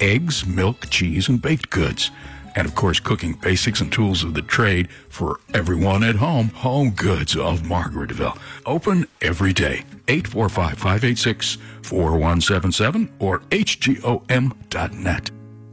eggs, milk, cheese, and baked goods. And of course, cooking basics and tools of the trade for everyone at home. Home Goods of Margaretville. Open every day. 845-586-4177 or hgom.net.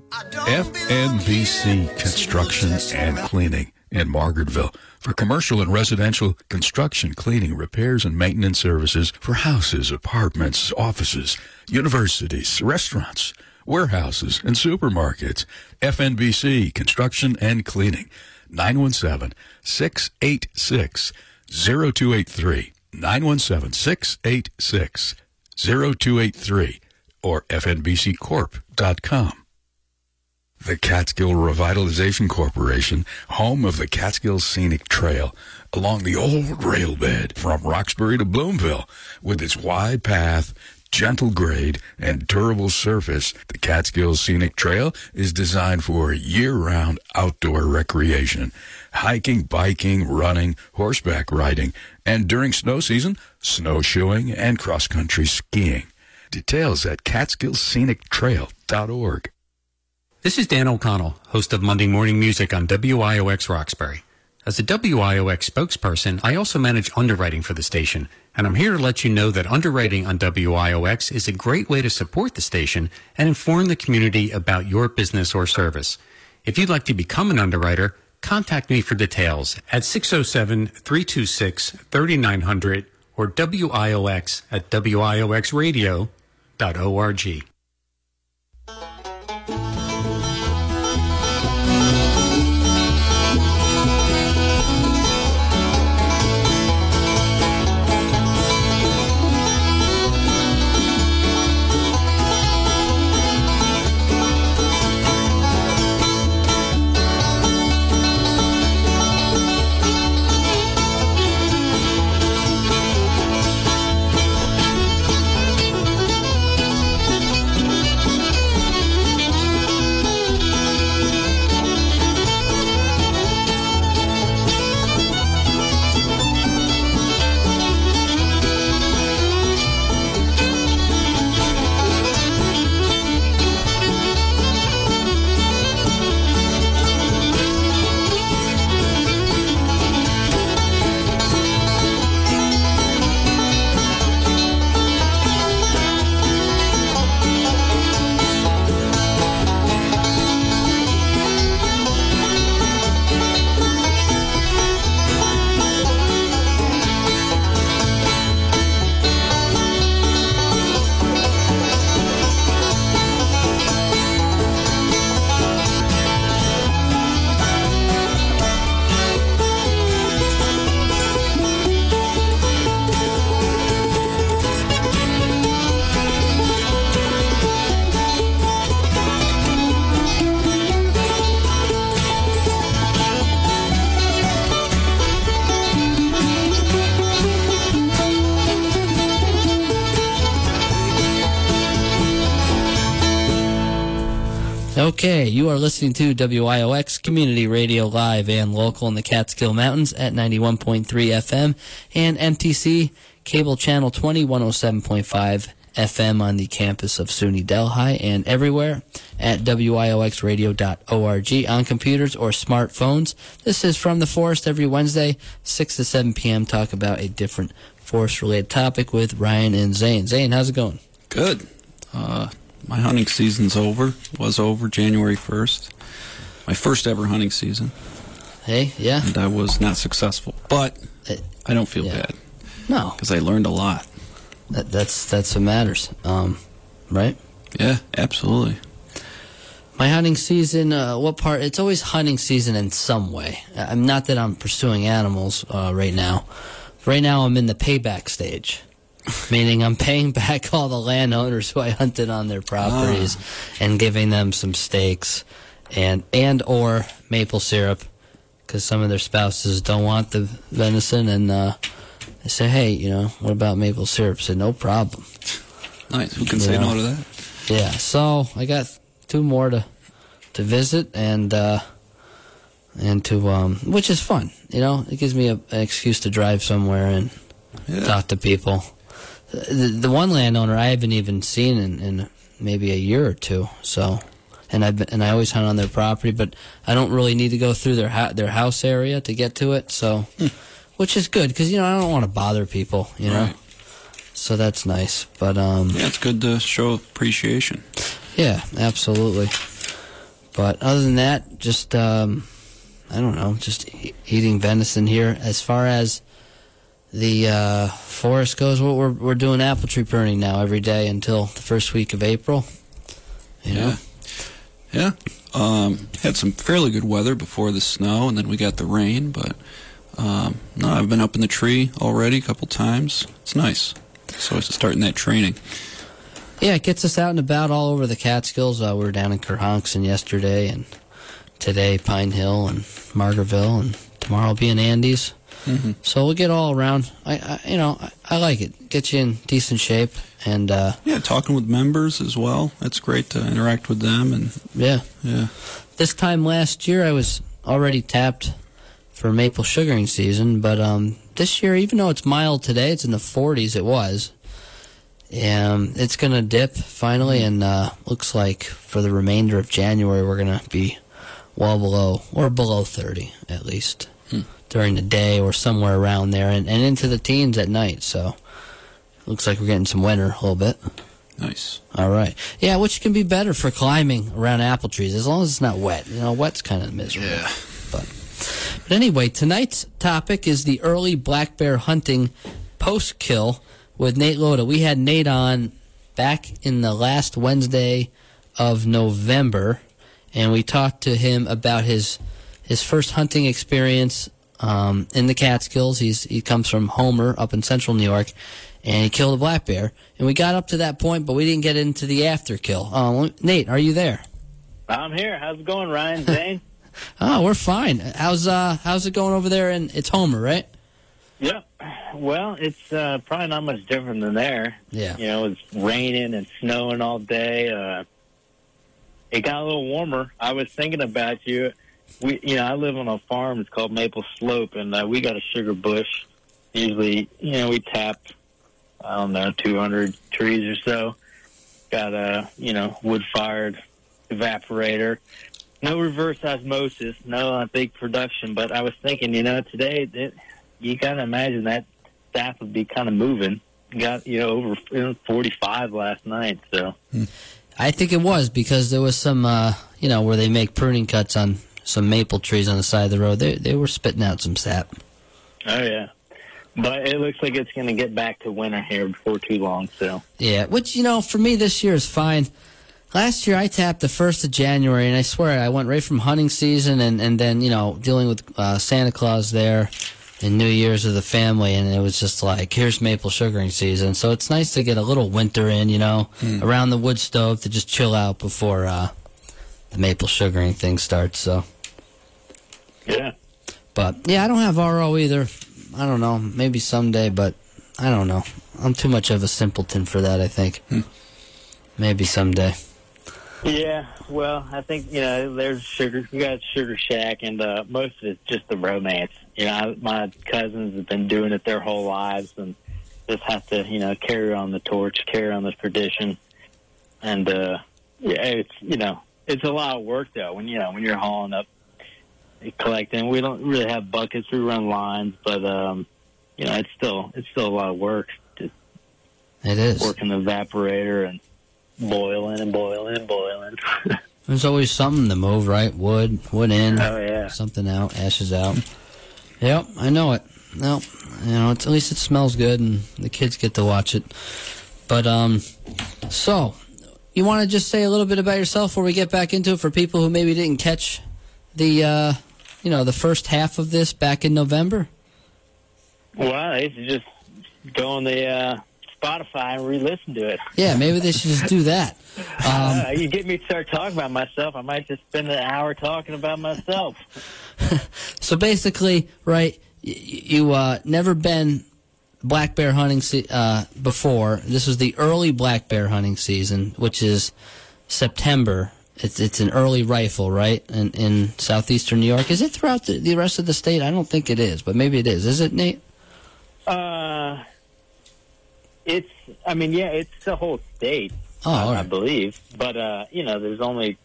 FNBC Construction and Cleaning in Margaretville for commercial and residential construction, cleaning, repairs, and maintenance services for houses, apartments, offices, universities, restaurants, warehouses, and supermarkets. FNBC Construction and Cleaning. 917 686 0283. 917 686 0283 or fnbccorp.com. The Catskill Revitalization Corporation, home of the Catskill Scenic Trail, along the old rail bed from Roxbury to Bloomville, with its wide path, gentle grade, and durable surface, the Catskill Scenic Trail is designed for year-round outdoor recreation, hiking, biking, running, horseback riding, and during snow season, snowshoeing and cross-country skiing. Details at catskillscenictrail.org. This is Dan O'Connell, host of Monday Morning Music on WIOX Roxbury. As a WIOX spokesperson, I also manage underwriting for the station, and I'm here to let you know that underwriting on WIOX is a great way to support the station and inform the community about your business or service. If you'd like to become an underwriter, contact me for details at 607-326-3900 or WIOX at WIOXradio.org. Okay, you are listening to WIOX Community Radio Live and local in the Catskill Mountains at 91.3 FM and MTC Cable Channel 20 107.5 FM on the campus of SUNY Delhi and everywhere at WIOXradio.org on computers or smartphones. This is From the Forest every Wednesday, 6 to 7 p.m. Talk about a different forest related topic with Ryan and Zane. Zane, how's it going? Good. Uh, my hunting season's over. Was over January 1st. My first ever hunting season. Hey, yeah. And I was not successful. But I don't feel yeah. bad. No. Because I learned a lot. That, that's that's what matters, um, right? Yeah, absolutely. My hunting season, uh, what part? It's always hunting season in some way. I'm not that I'm pursuing animals uh, right now. Right now, I'm in the payback stage, meaning I'm paying back all the landowners who I hunted on their properties and giving them some steaks and and or maple syrup because some of their spouses don't want the venison and. Uh, I say, hey, you know, what about maple syrup? I said, no problem. Nice. Who can You say know? no to that? Yeah, so I got two more to to visit and uh, and to um, which is fun. You know, it gives me a, an excuse to drive somewhere and Yeah. talk to people. The, the one landowner I haven't even seen in, in maybe a year or two. So and I've been, and I always hunt on their property, but I don't really need to go through their ha- their house area to get to it. So, which is good because you know I don't want to bother people, you know. Right. So that's nice, but um, Yeah, it's good to show appreciation. yeah, absolutely. But other than that, just um, I don't know, just e- eating venison here. As far as the uh, forest goes, what we're we're doing apple tree pruning now every day until the first week of April. You know? Yeah. Yeah. Um, had some fairly good weather before the snow, and then we got the rain. But um, no, I've been up in the tree already a couple times. It's nice. So it's starting that training. Yeah, it gets us out and about all over the Catskills. Uh, we were down in Kerhonkson yesterday, and today Pine Hill and Margaretville, and tomorrow will be in Andes. Mhm. So we'll get all around. I, I you know, I, I like it. Get you in decent shape, and uh, Yeah, talking with members as well. It's great to interact with them, and yeah. yeah, This time last year, I was already tapped for maple sugaring season, but um, this year, even though it's mild today, it's in the 40s. It was. Um, it's gonna dip finally, and uh, looks like for the remainder of January, we're gonna be well below or below 30 at least Hmm. During the day or somewhere around there, and, and into the teens at night. So looks like we're getting some winter a little bit. nice. All right. Yeah, which can be better for climbing around apple trees as long as it's not wet. You know, wet's kind of miserable. Yeah. But, but anyway, tonight's topic is the early black bear hunting post kill with Nate Loda. We had Nate on back in the last Wednesday of November, and we talked to him about his his first hunting experience um, in the Catskills. He's he comes from Homer up in central New York, and he killed a black bear. And we got up to that point, but we didn't get into the after kill. Uh, Nate, are you there? I'm here. How's it going, Ryan Zane? Oh, we're fine. How's uh how's it going over there? And it's Homer, right? yep. Well, it's uh, probably not much different than there. Yeah. You know, it's raining and snowing all day. Uh, it got a little warmer. I was thinking about you. We, you know, I live on a farm. It's called Maple Slope, and uh, we got a sugar bush. Usually, you know, we tap, I don't know, 200 trees or so. Got a, you know, wood-fired evaporator. No reverse osmosis, no big production. But I was thinking, you know, today it, you gotta imagine that staff would be kind of moving. Got you know over you know, 45 last night, so I think it was because there was some, uh, you know, where they make pruning cuts on some maple trees on the side of the road. They they were spitting out some sap. oh yeah. But it looks like it's going to get back to winter here before too long. So Yeah, which you know, for me this year is fine. Last year I tapped the first of January, and I swear I went right from hunting season and and then you know dealing with uh, Santa Claus there and New Year's with the family, and it was just like here's maple sugaring season. So it's nice to get a little winter in, you know, around the wood stove to just chill out before uh, the maple sugaring thing starts. So. Yeah, But yeah, I don't have RO either. I don't know. Maybe someday, but I don't know. I'm too much of a simpleton for that. I think. Maybe someday. yeah. Well, I think you know there's sugar. We got Sugar Shack, and uh, most of it's just the romance. You know, I, my cousins have been doing it their whole lives, and just have to you know carry on the torch, carry on the tradition, and uh, yeah, it's you know it's a lot of work though when you know when you're hauling up, collecting. We don't really have buckets. We run lines, but um, you know it's still it's still a lot of work. Just It is. working the evaporator and boiling and boiling and boiling. There's always something to move, right? Wood, wood in, oh yeah. something out, ashes out. Yep, I know it. No, you know, it's, at least it smells good, and the kids get to watch it. But um, so you want to just say a little bit about yourself before we get back into it for people who maybe didn't catch the uh, you know, the first half of this back in November. Well, I used to just go on the uh, Spotify and re-listen to it. Yeah, maybe they should just do that. Um, uh, you get me to start talking about myself, I might just spend an hour talking about myself. So basically, right, you uh, never been black bear hunting se- uh, before. This was the early black bear hunting season, which is September. It's it's an early rifle, right, in, in southeastern New York. Is it throughout the, the rest of the state? I don't think it is, but maybe it is. Is it, Nate? Uh, it's, I mean, yeah, it's the whole state, Oh, I, all I right. believe. But, uh, you know, there's only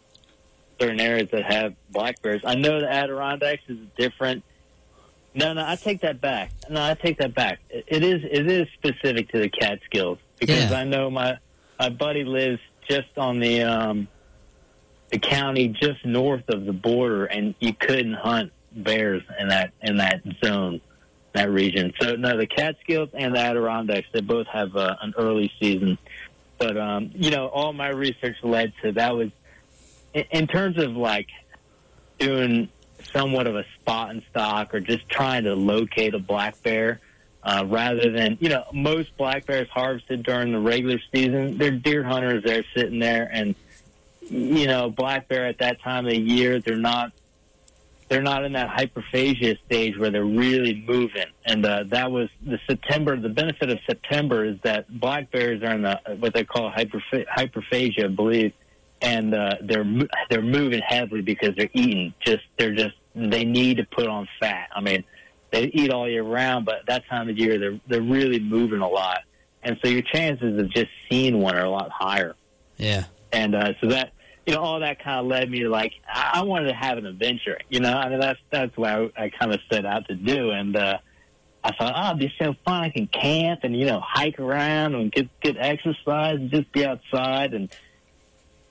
certain areas that have black bears. I know the Adirondacks is different. No, no, I take that back. No, I take that back. It, it is it is specific to the Catskills because Yeah. I know my my buddy lives just on the um, the county just north of the border, and you couldn't hunt bears in that in that zone, that region. So no, the Catskills and the Adirondacks they both have uh, an early season, but um, you know, all my research led to that was in, in terms of like doing somewhat of a spot and stock or just trying to locate a black bear. Uh, rather than, you know, most black bears harvested during the regular season, they're deer hunters. They're sitting there and, you know, black bear at that time of the year, they're not, they're not in that hyperphagia stage where they're really moving. And, uh, that was the September, the benefit of September is that black bears are in the, what they call hyperph- hyperphagia, I believe. And, uh, they're, they're moving heavily because they're eating just, they're just, they need to put on fat. I mean, they eat all year round, but that time of year they're they're really moving a lot, and so your chances of just seeing one are a lot higher. Yeah. And uh, so that you know all that kind of led me to like I, I wanted to have an adventure. You know, I mean that's that's what I, I kind of set out to do, and uh, I thought oh it'd be so fun. I can camp and you know hike around and get get exercise and just be outside and.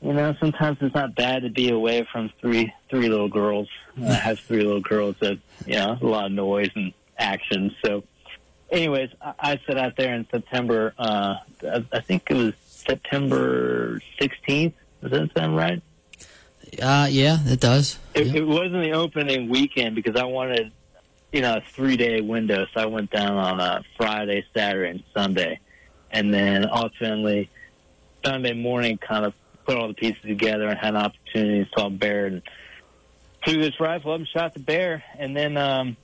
You know, sometimes it's not bad to be away from three three little girls. I have three little girls that you know a lot of noise and action. So, anyways, I, I set out there in September. Uh, I, I think it was September sixteenth. Does that sound right? Uh, yeah, it does. It, Yeah. it wasn't the opening weekend because I wanted, you know, a three day window. So I went down on a Friday, Saturday, and Sunday, and then ultimately Sunday morning, kind of put all the pieces together and had an opportunity to saw a bear and threw this rifle up and shot the bear, and then, um,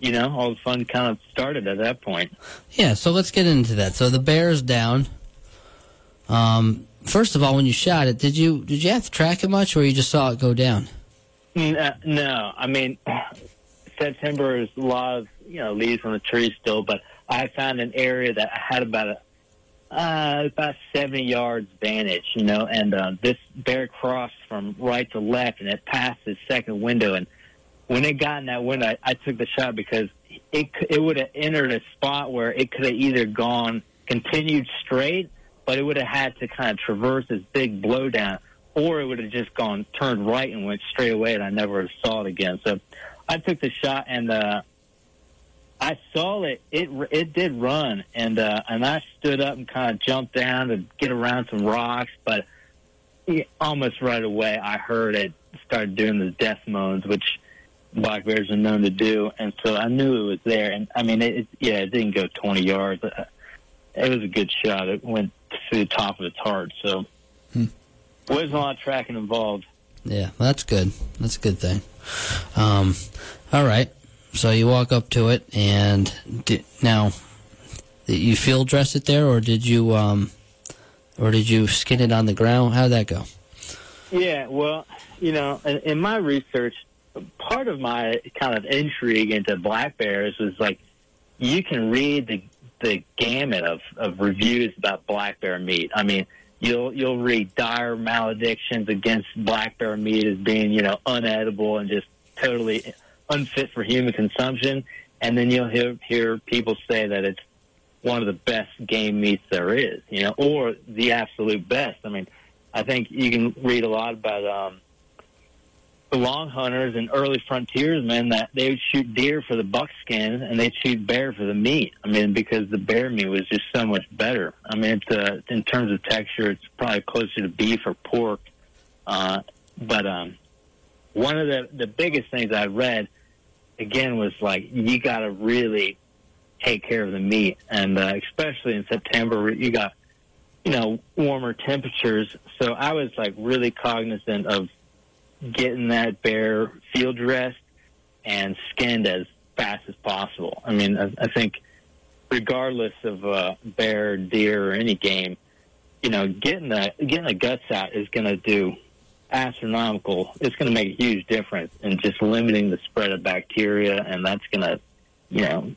you know, all the fun kind of started at that point. Yeah, so let's get into that. So the bear's down. Um, first of all, when you shot it, did you did you have to track it much, or you just saw it go down? N- uh, No, I mean September is a lot of you know leaves on the trees still, but I found an area that I had about a uh, about seventy yards vantage, you know, and uh, this bear crossed from right to left, and it passed his second window, and when it got in that window, I, I took the shot because it it would have entered a spot where it could have either gone continued straight, but it would have had to kind of traverse this big blowdown, or it would have just gone turned right and went straight away, and I never saw it again. So I took the shot, and uh, I saw it. It it did run, and uh, and I stood up and kind of jumped down to get around some rocks, but yeah, almost right away I heard it start doing the death moans, which black bears are known to do, and so I knew it was there. And I mean, it, it yeah, it didn't go 20 yards. Uh, It was a good shot. It went to the top of its heart, so wasn't a lot of tracking involved. Yeah, well, that's good. That's a good thing. Um, all right. So you walk up to it, and di- now, did you field dress it there, or did you, um, or did you skin it on the ground? How'd that go? Yeah, well, you know, in, in my research, part of my kind of intrigue into black bears was like you can read the the gamut of, of reviews about black bear meat. I mean, you'll you'll read dire maledictions against black bear meat as being you know unedible and just totally unfit for human consumption, and then you'll hear hear people say that it's one of the best game meats there is, you know, or the absolute best. I mean, I think you can read a lot about um, long hunters and early frontiersmen that they would shoot deer for the buckskin and they'd shoot bear for the meat. I mean, because the bear meat was just so much better. I mean, it's, uh, in terms of texture, it's probably closer to beef or pork. Uh, but um, one of the the biggest things I read again was like you got to really take care of the meat, and uh, especially in September, you got you know warmer temperatures. So I was like really cognizant of getting that bear field dressed and skinned as fast as possible. I mean, I, I think regardless of uh, bear, deer, or any game, you know, getting the getting the guts out is going to do astronomical. It's going to make a huge difference in just limiting the spread of bacteria, and that's going to, you know,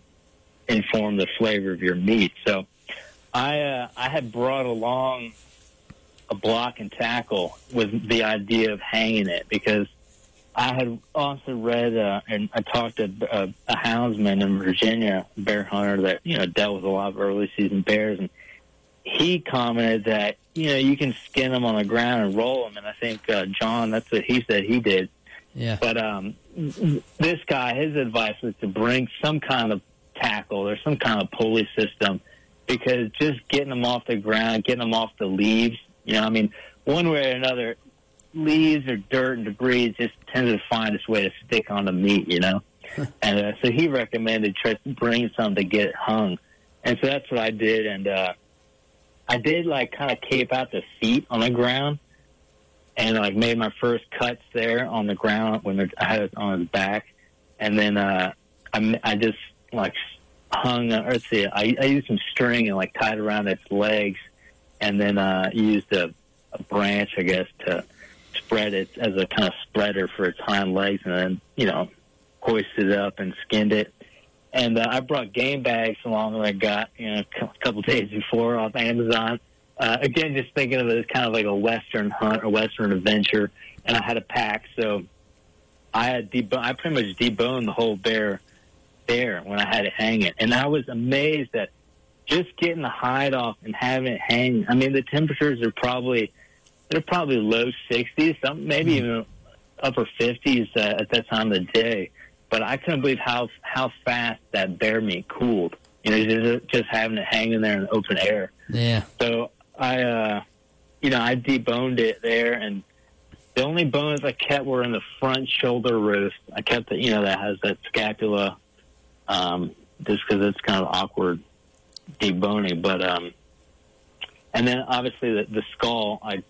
inform the flavor of your meat. So, I uh, I had brought along a block and tackle with the idea of hanging it because I had also read uh, and I talked to uh, a houndsman in Virginia, bear hunter that you know dealt with a lot of early season bears, and he commented that you know you can skin them on the ground and roll them, and I think uh, John that's what he said he did. Yeah. But um, this guy, his advice was to bring some kind of tackle or some kind of pulley system because just getting them off the ground, getting them off the leaves, you know, I mean, one way or another, leaves or dirt and debris just tends to find its way to stick on the meat, you know. and uh, so he recommended try to bring some to get it hung, and so that's what I did. And uh, I did like kind of cape out the feet on the ground, and like made my first cuts there on the ground when I had it on his back, and then uh, I I just like hung. Or let's see, I, I used some string and like tied around its legs, and then uh, used a, a branch, I guess, to spread it as a kind of spreader for its hind legs, and then you know hoisted it up and skinned it. And uh, I brought game bags along that I got you know a couple days before off Amazon. Uh, again, just thinking of it as kind of like a western hunt or western adventure, and I had a pack, so I had debo- I pretty much deboned the whole bear there when I had it hanging, and I was amazed that just getting the hide off and having it hang. I mean, the temperatures are probably they're probably low 60s, some maybe Mhm. even upper 50s uh, at that time of the day. But I couldn't believe how how fast that bear meat cooled. You know, just, just having it hanging there in the open air. Yeah. So I, uh, you know, I deboned it there, and the only bones I kept were in the front shoulder roast. I kept it, you know, that has that scapula, um, just because it's kind of awkward deboning. But um, and then obviously the, the skull, I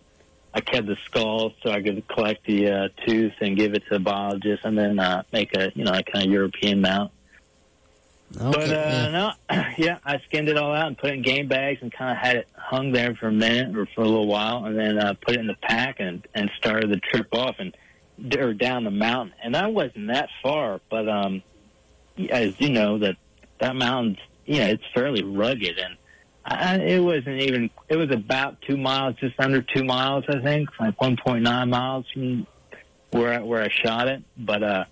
I kept the skull so I could collect the uh, tooth and give it to the biologist, and then uh, make a you know a kind of European mount. Okay. But uh, yeah. no, yeah, I skinned it all out and put it in game bags and kind of had it hung there for a minute or for a little while, and then uh, put it in the pack and and started the trip off and or down the mountain. And I wasn't that far, but um, as you know, that that mountain's yeah, it's fairly rugged, and I, it wasn't even. It was about two miles, just under two miles, I think, like one point nine miles from where I, where I shot it, but uh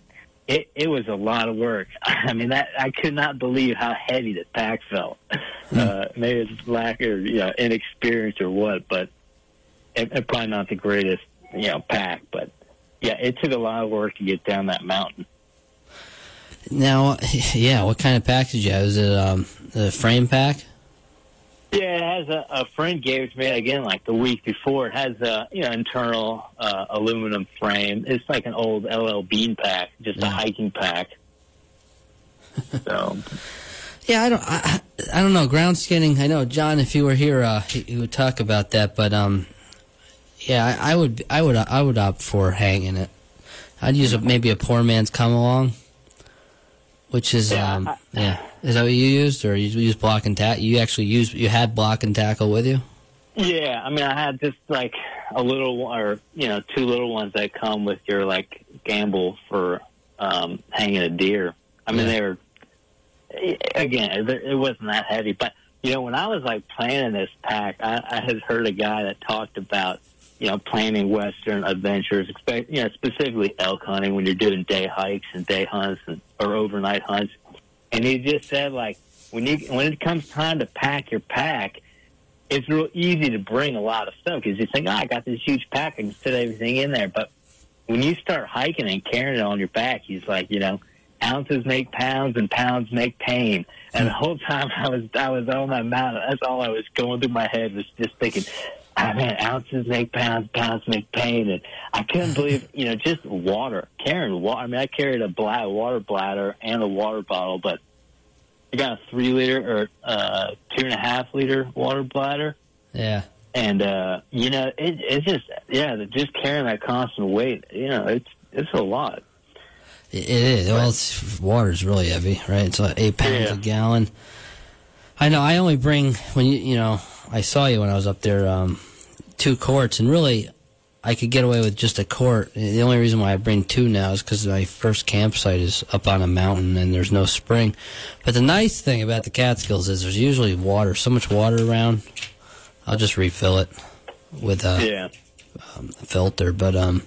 it it was a lot of work. I mean, that I could not believe how heavy the pack felt. Uh, maybe it's lack or you know inexperience or what, but it, it probably not the greatest you know pack. But yeah, it took a lot of work to get down that mountain. Now, yeah, what kind of pack did you have? Is it um, the frame pack? Yeah, it has a, a friend gave it to me again like the week before. It has a you know internal uh, aluminum frame. It's like an old LL Bean pack, just Yeah. a hiking pack. So Yeah, I don't, I, I don't know. Ground skinning. I know, John. If you were here, uh, he, he would talk about that. But um, yeah, I, I would, I would, I would opt for hanging it. I'd use a, maybe a poor man's come along, which is Yeah, um, I- yeah. Is that what you used, or you use block and tackle? You actually used, you had block and tackle with you. Yeah, I mean, I had just like a little, or you know, two little ones that come with your like gambrel for um, hanging a deer. I mean, Yeah. they were again, it it wasn't that heavy, but you know, when I was like planning this pack, I, I had heard a guy that talked about you know planning western adventures, expect you know specifically elk hunting when you're doing day hikes and day hunts and, or overnight hunts, and he just said like when you when it comes time to pack your pack it's real easy to bring a lot of stuff because you think, oh, I got this huge pack, I can fit everything in there. But when you start hiking and carrying it on your back, he's like, you know, ounces make pounds and pounds make pain. And the whole time I was I was on that mountain, that's all I was going through my head was just thinking, ah, man, ounces make pounds, pounds make pain. And I couldn't believe, you know, just water, carrying water. I mean, I carried a water bladder and a water bottle, but I got a three liter or uh, two and a half liter water bladder, Yeah. and uh, you know it, it's just yeah, just carrying that constant weight. You know, it's it's a lot. It it is. Well, it's, water's really heavy, right? It's like eight pounds Yeah. a gallon. I know. I only bring when you you know I saw you when I was up there, um, two quarts, and really I could get away with just a quart. The only reason why I bring two now is because my first campsite is up on a mountain and there's no spring. But the nice thing about the Catskills is there's usually water, so much water around. I'll just refill it. with a Yeah. filter. But um,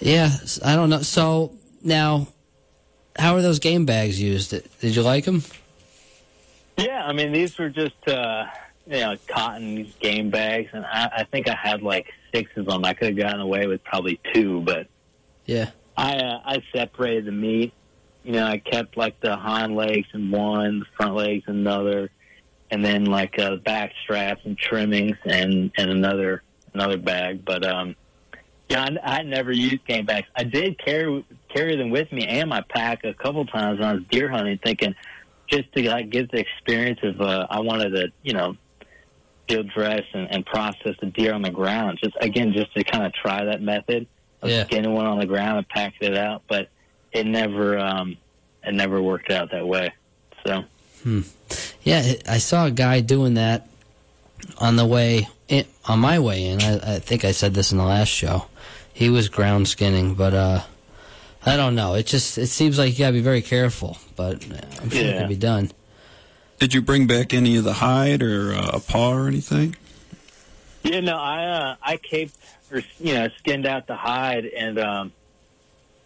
yeah, I don't know. So now, how are those game bags used? Did you like them? Yeah, I mean these were just uh, you know cotton game bags, and I, I think I had like six of them. I could have gotten away with probably two, but Yeah. I uh, I separated the meat. You know, I kept like the hind legs in one, the front legs in another, and then like uh, back straps and trimmings and and another another bag. But um, yeah, I, I never used game bags. I did carry carry them with me and my pack a couple times when I was deer hunting, thinking just to like get the experience of uh, I wanted to you know field dress and, and process the deer on the ground. Just again, just to kind of try that method of Yeah. skinning one on the ground and packing it out, but it never um, it never worked out that way. So Yeah, I saw a guy doing that on the way in, on my way in. I, I think I said this in the last show. He was ground skinning, but uh, I don't know. It just it seems like you gotta be very careful, but uh, I'm sure it Yeah. can be done. Did you bring back any of the hide or uh, a paw or anything? Yeah, no, I uh, I caped or you know skinned out the hide and um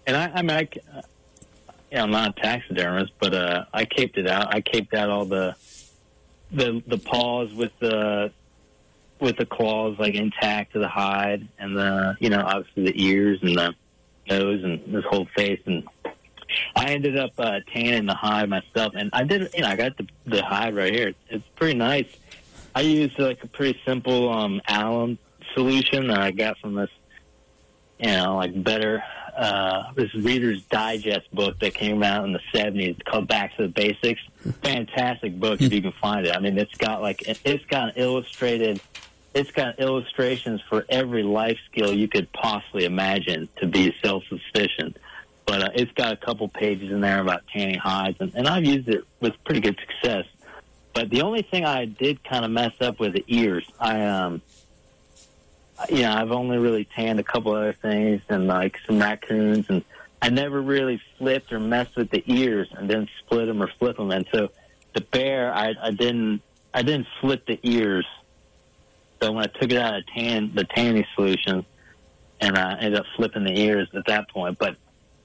and I I mean I you know I'm not a taxidermist but uh I caped it out. I caped out all the the the paws with the with the claws like intact to the hide and the you know obviously the ears and the nose and this whole face and I ended up uh, tanning the hide myself and I did you know I got the the hide right here. It's pretty nice. I used like a pretty simple um, alum solution that I got from this, you know, like better uh, this Reader's Digest book that came out in the seventies called Back to the Basics. Fantastic book if you can find it. I mean, it's got like it's got an illustrated. It's got illustrations for every life skill you could possibly imagine to be self sufficient. But uh, it's got a couple pages in there about tanning hides, and, and I've used it with pretty good success. But the only thing I did kind of mess up with the ears. I um, you know, I've only really tanned a couple other things and like some raccoons, and I never really flipped or messed with the ears and then split them or flip them. And so the bear, I, I didn't, I didn't flip the ears. So when I took it out of tan, the tanning solution, and I ended up flipping the ears at that point. But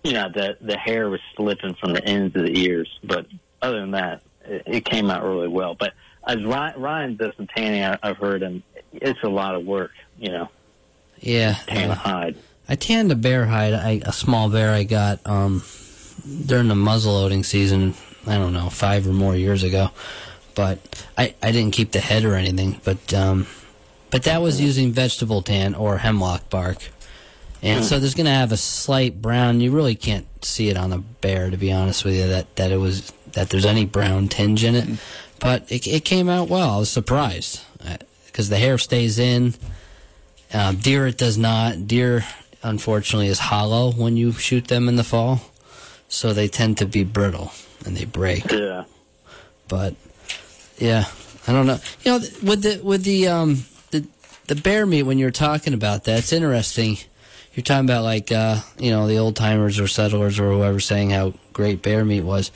you know, the the hair was slipping from the ends of the ears. But other than that, it, it came out really well. But as Ryan, Ryan does some tanning, I, I've heard him. It's a lot of work, you know, Yeah, tan a hide. I tanned a bear hide, I, a small bear I got um, during the muzzle loading season. I don't know, five or more years ago. But I, I didn't keep the head or anything. But um, but that was using vegetable tan or hemlock bark, and so there's going to have a slight brown. You really can't see it on the bear, to be honest with you. That that it was that there's any brown tinge in it. But it, it came out well. I was surprised because the hair stays in. Um, deer, it does not. Deer, unfortunately, is hollow when you shoot them in the fall, so they tend to be brittle and they break. Yeah. But yeah, I don't know. You know, with the with the um the the bear meat when you're talking about that, it's interesting. You're talking about like uh you know the old timers or settlers or whoever saying how great bear meat was,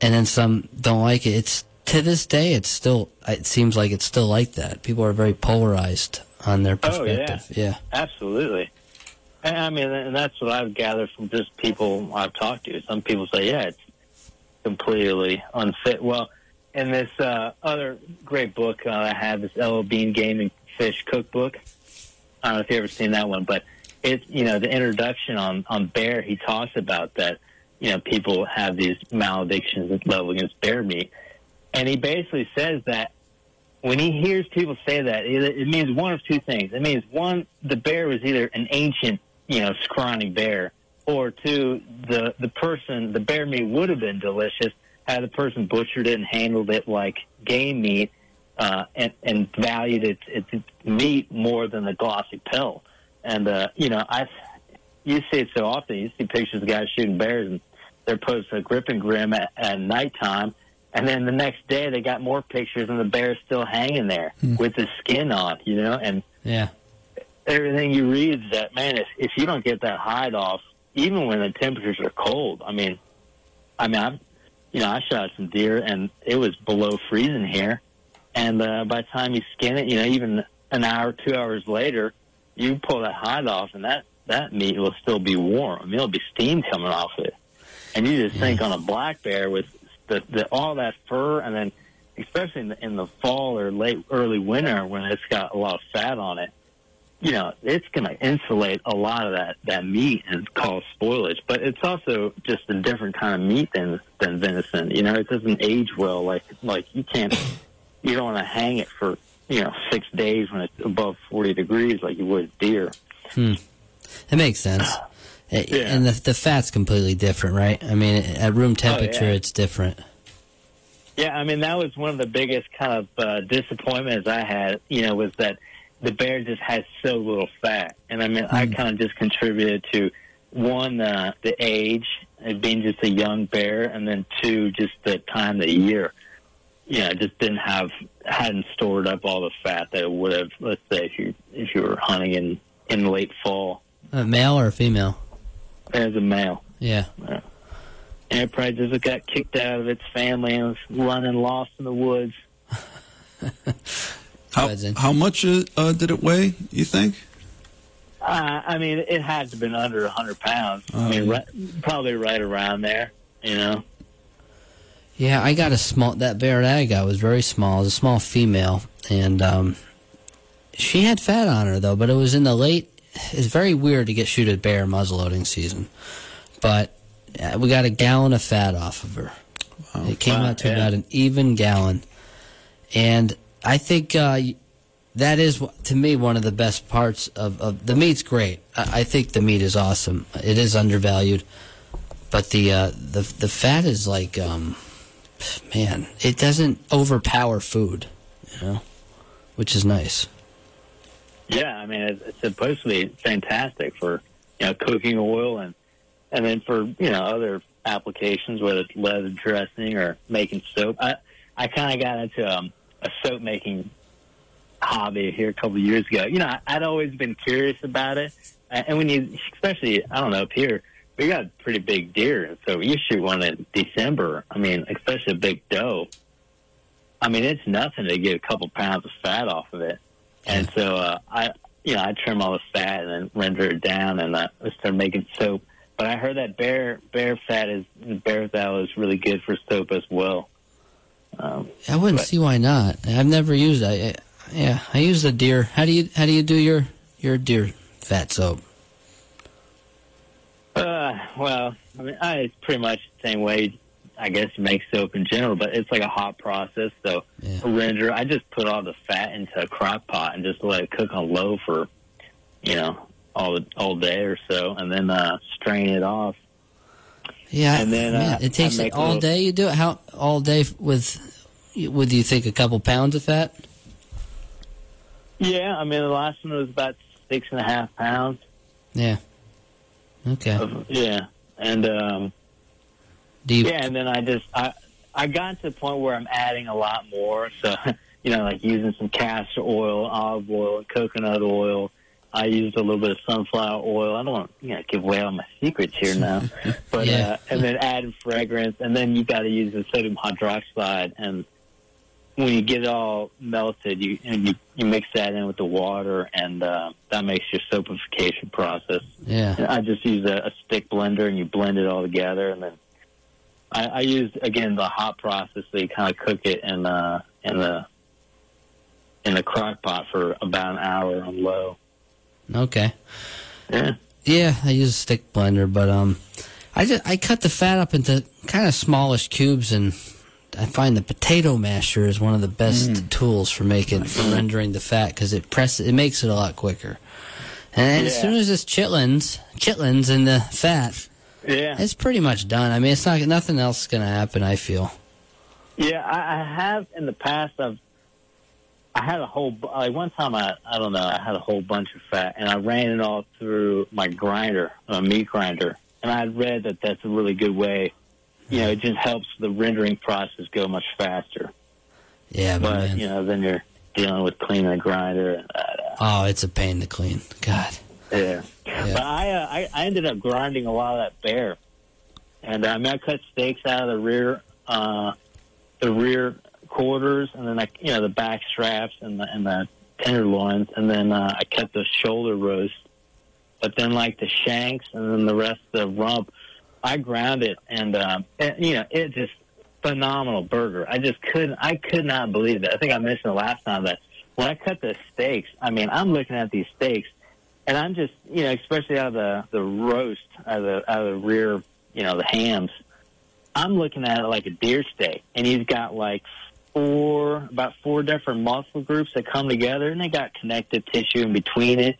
and then some don't like it. It's to this day, it's still. It seems like it's still like that. People are very polarized on their perspective. Oh, yeah. yeah. Absolutely. And I mean, and that's what I've gathered from just people I've talked to. Some people say, yeah, it's completely unfit. Well, in this uh, other great book uh, I have, this LL Bean Game and Fish Cookbook. I don't know if you've ever seen that one, but it's you know the introduction on on bear. He talks about that. You know, people have these maledictions that level against bear meat, and he basically says that when he hears people say that, it, it means one of two things. It means one, the bear was either an ancient, you know, scrawny bear, or two, the the person, the bear meat would have been delicious had the person butchered it and handled it like game meat, uh, and and valued its its meat more than the glossy pelt. And uh, you know, I you see it so often. You see pictures of guys shooting bears, and they're posted a grip and grim at, at nighttime. And then the next day, they got more pictures, and the bear's still hanging there with the skin on, you know. And Yeah. everything you read is that man, if, if you don't get that hide off, even when the temperatures are cold, I mean, I mean, I'm, you know, I shot some deer, and it was below freezing here. And uh, by the time you skin it, you know, even an hour, two hours later, you pull that hide off, and that that meat will still be warm. I mean, it'll be steam coming off it. And you just think on a black bear with the, the all that fur, and then especially in the, in the fall or late early winter when it's got a lot of fat on it, you know, it's going to insulate a lot of that that meat and cause spoilage. But it's also just a different kind of meat than than venison. You know, it doesn't age well. Like like you can't, you don't want to hang it for you know six days when it's above forty degrees like you would deer. Hmm. It makes sense. Uh, Yeah. And the the fat's completely different, right? I mean, at room temperature, yeah. it's different. Yeah, I mean that was one of the biggest kind of uh, disappointments I had. You know, was that the bear just has so little fat, and I mean I kind of just contributed to one uh, the age, it being just a young bear, and then two just the time of the year. You know, it just didn't have hadn't stored up all the fat that it would have. Let's say if you if you were hunting in in late fall A male or a female? as a male. Yeah. And it probably just got kicked out of its family and was running lost in the woods. How, how much uh, uh, did it weigh, you think? Uh, I mean, it had to have been under a 100 pounds. I mean, Um. right, probably right around there, you know? Yeah, I got a small. That bear that I got was very small. It was a small female, and um, she had fat on her though. But it was in the late. It's very weird to get shoot at bear muzzleloading season, but uh, we got a gallon of fat off of her. It came Wow, out to yeah. about an even gallon, and I think uh, that is to me one of the best parts of, of the meat's great. I, I think the meat is awesome. It is undervalued, but the uh, the the fat is like um, man, it doesn't overpower food, you know, which is nice. Yeah, I mean, it's, supposed to be fantastic for, you know, cooking oil and, and then for, you know, other applications, whether it's leather dressing or making soap. I, I kind of got into um, a soap making hobby here a couple of years ago. You know, I, I'd always been curious about it. And and when you, especially, I don't know, up here, we got pretty big deer. And so you shoot one in December. I mean, especially a big doe. I mean, it's nothing to get a couple pounds of fat off of it. And so uh, I, you know, I trim all the fat and then render it down, and I started making soap. But I heard that bear bear fat is bear tallow is really good for soap as well. Um, I wouldn't But- see why not. I've never used. I yeah, I use the deer. How do you how do you do your your deer fat soap? Uh, well, I mean, I, it's pretty much the same way. I guess you make soap in general, but it's like a hot process. So Yeah. render, I just put all the fat into a crock pot and just let it cook on low for, you know, all the all day or so, and then uh, strain it off. Yeah, And then, man, uh, it takes it all little- day. You do it how all day with? Would you think a couple pounds of fat? Yeah, I mean the last one was about six and a half pounds. Yeah. Okay. Of, yeah, and um, Do you? yeah, and then I just I I got to the point where I'm adding a lot more. So you know, like using some castor oil, olive oil, coconut oil. I used a little bit of sunflower oil. I don't want to you know, give away all my secrets here now, but Yeah. uh, and then add fragrance, and then you got to use the sodium hydroxide. And when you get it all melted, you and you you mix that in with the water, and uh, that makes your soapification process. Yeah. And I just use a, a stick blender and you blend it all together, and then I, I use again the hot process. So you kind of cook it in uh, in the in the crock pot for about an hour on low. Okay. Yeah, Yeah, I use a stick blender, but um, I just I cut the fat up into kind of smallish cubes, and I find the potato masher is one of the best mm. tools for making for mm. rendering the fat because it presses it makes it a lot quicker. And as soon as it's chitlins, chitlins in the fat, yeah, it's pretty much done. I mean, it's not nothing else is gonna happen. I feel. yeah. I, I have in the past. I've I had a whole like one time. I I don't know. I had a whole bunch of fat, and I ran it all through my grinder, a meat grinder. And I had read that that's a really good way. You know, it just helps the rendering process go much faster. Yeah, but, man. you know, then you're dealing with cleaning the grinder. And, uh, oh, it's a pain to clean. God. yeah. Yeah. But I, uh, I I ended up grinding a lot of that bear, and uh, I mean I cut steaks out of the rear, uh, the rear quarters, and then I you know the back straps and the and the tenderloins, and then uh, I cut the shoulder roast. But then like the shanks and then the rest of the rump, I ground it, and, um, and you know it just phenomenal burger. I just couldn't. I could not believe it. I think I mentioned the last time that when I cut the steaks, I mean, I'm looking at these steaks, and I'm just, you know, especially out of the the roast, out of the out of the rear, you know, the hams. I'm looking at it like a deer steak, and he's got like four, about four different muscle groups that come together, and they got connective tissue in between it.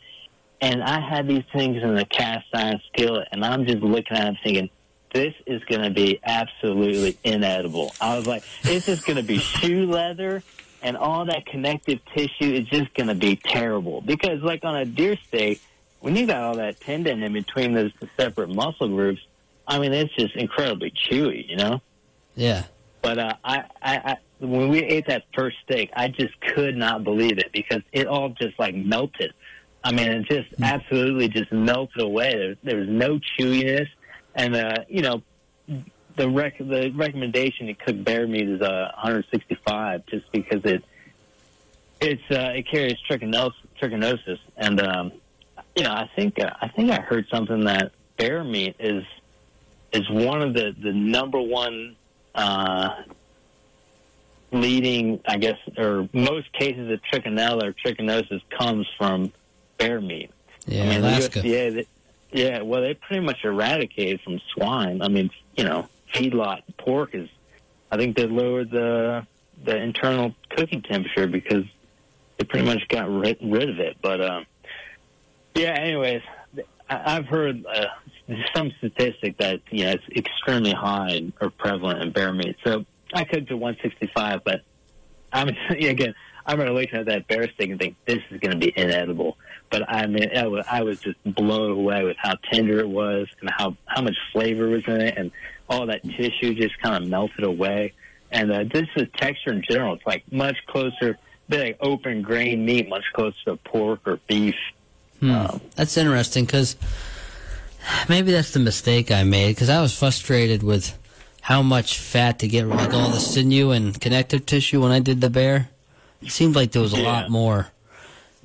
And I had these things in the cast iron skillet, and I'm just looking at them thinking, this is going to be absolutely inedible. I was like, it's just going to be shoe leather and all that connective tissue is just going to be terrible. Because, like on a deer steak, when you got all that tendon in between those separate muscle groups, I mean, it's just incredibly chewy, you know? Yeah. But uh, I, I, I, when we ate that first steak, I just could not believe it because it all just like melted. I mean, it just mm. absolutely just melted away. There, there was no chewiness, and uh, you know, the rec- the recommendation to cook bear meat is uh, 165, just because it it's uh, it carries trichinosis, trichinosis, and um, you know, I think uh, I think I heard something that bear meat is is one of the the number one uh, leading, I guess, or most cases of trichinella or trichinosis comes from bear meat. Yeah, I mean, Alaska. Yeah, they, yeah. Well, they pretty much eradicated from swine. I mean, you know, feedlot pork is. I think they lowered the the internal cooking temperature because they pretty much got rid, rid of it. But um, yeah. Anyways, I, I've heard uh, some statistic that you know it's extremely high or prevalent in bear meat. So I cooked to 165, but I'm again I'm going to look at that bear steak and think this is going to be inedible. But I mean, I was, I was just blown away with how tender it was and how how much flavor was in it, and all that tissue just kind of melted away. And uh, just the texture in general, it's like much closer, bit like open grain meat, much closer to pork or beef. Hmm. Um, that's interesting because maybe that's the mistake I made because I was frustrated with how much fat to get like all the sinew and connective tissue when I did the bear. It seemed like there was a yeah. lot more,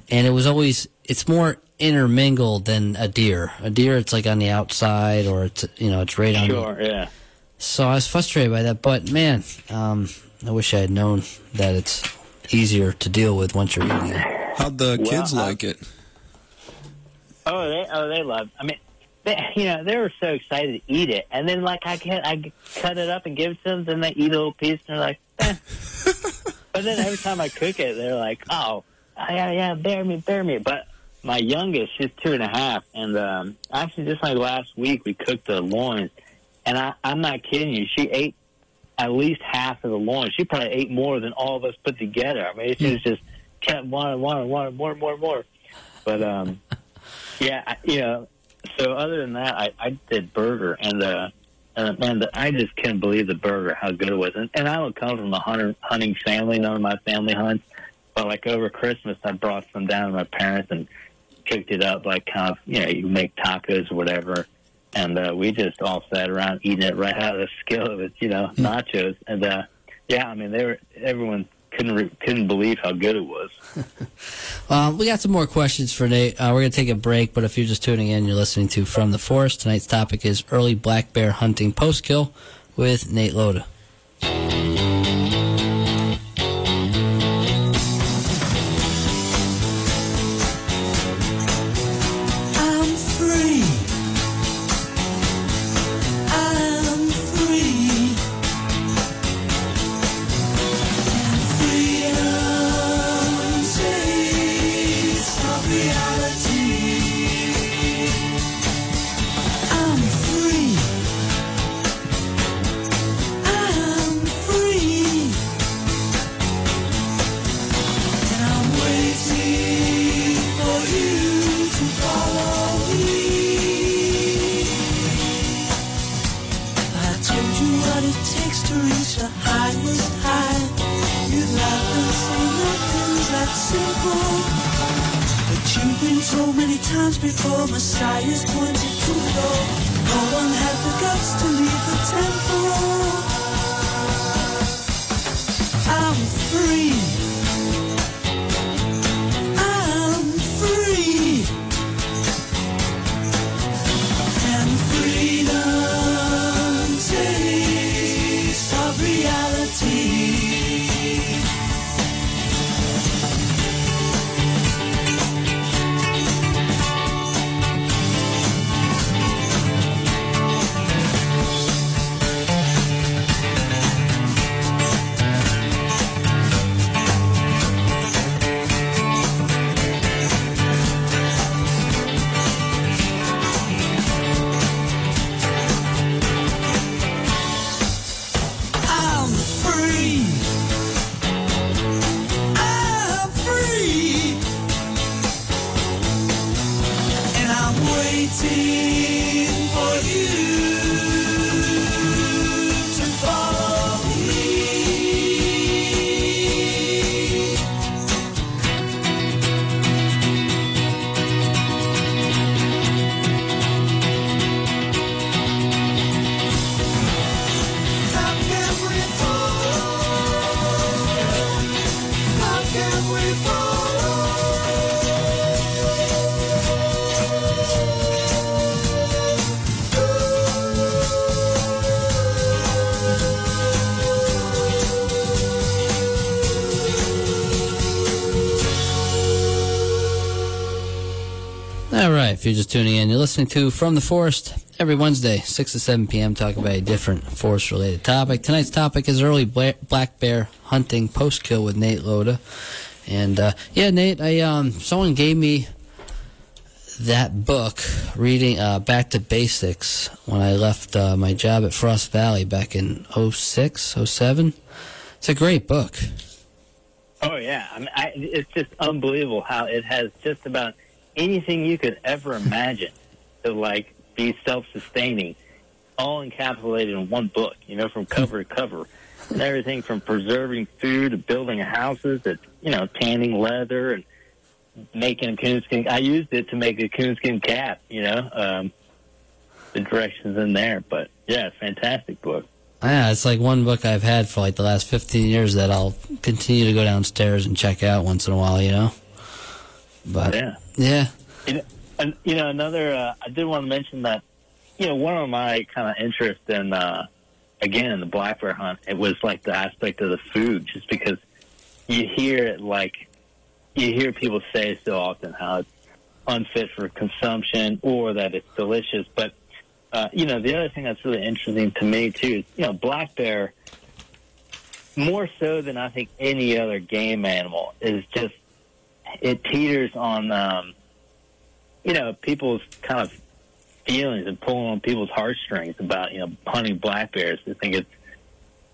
and it was always it's more intermingled than a deer. A deer, it's like on the outside, or it's you know it's right on. Sure, yeah. So I was frustrated by that, but man, um, I wish I had known that it's easier to deal with once you're eating it. How'd the well, kids like it? Oh, they oh they love. I mean, they, you know, they were so excited to eat it, and then like I can I cut it up and give it to them, then they eat a little piece, and they're like, eh. but then every time I cook it, they're like, oh, yeah, yeah, bear me, bear me. But my youngest, she's two and a half, and um, actually just like last week, we cooked the loins, and I, I'm not kidding you, she ate at least half of the loins. She probably ate more than all of us put together. I mean, she was just kept wanting, wanting, wanting more, more, more. But um, yeah, I, you know. So other than that, I, I did burger, and uh, uh, man, the, I just couldn't believe the burger, how good it was. And, and I don't come from a hunter, hunting family. None of my family hunts. But like over Christmas, I brought some down to my parents and cooked it up like kind of, you know, you make tacos or whatever. And uh, we just all sat around eating it right out of the skillet with, you know, hmm. nachos. And uh, yeah, I mean, they were, everyone couldn't re- couldn't believe how good it was. well, we got some more questions for Nate. Uh, we're going to take a break, but if you're just tuning in, you're listening to From the Forest. Tonight's topic is early black bear hunting post kill with Nate Loda. You're just tuning in. You're listening to From the Forest every Wednesday, 6 to 7 p.m., talking about a different forest related topic. Tonight's topic is early black bear hunting post kill with Nate Loda. And uh, yeah, Nate, I um, someone gave me that book, reading uh, Back to Basics, when I left uh, my job at Frost Valley back in 06, 07. It's a great book. Oh yeah, I mean, I, it's just unbelievable how it has just about anything you could ever imagine to like be self-sustaining, all encapsulated in one book. You know, from cover to cover, and everything from preserving food to building houses to you know tanning leather and making a coonskin. I used it to make a coonskin cap. You know, um, the directions in there, but yeah, fantastic book. Yeah, it's like one book I've had for like the last 15 years that I'll continue to go downstairs and check out once in a while, you know? But, yeah. Yeah. You know, and, you know another, uh, I did want to mention that, you know, one of my kind of interest in, uh, again, in the black bear hunt, it was like the aspect of the food, just because you hear it like, you hear people say so often how it's unfit for consumption or that it's delicious, but uh, you know, the other thing that's really interesting to me too is, you know, black bear, more so than I think any other game animal, is just it teeters on, um, you know, people's kind of feelings and pulling on people's heartstrings about you know hunting black bears. I think it's,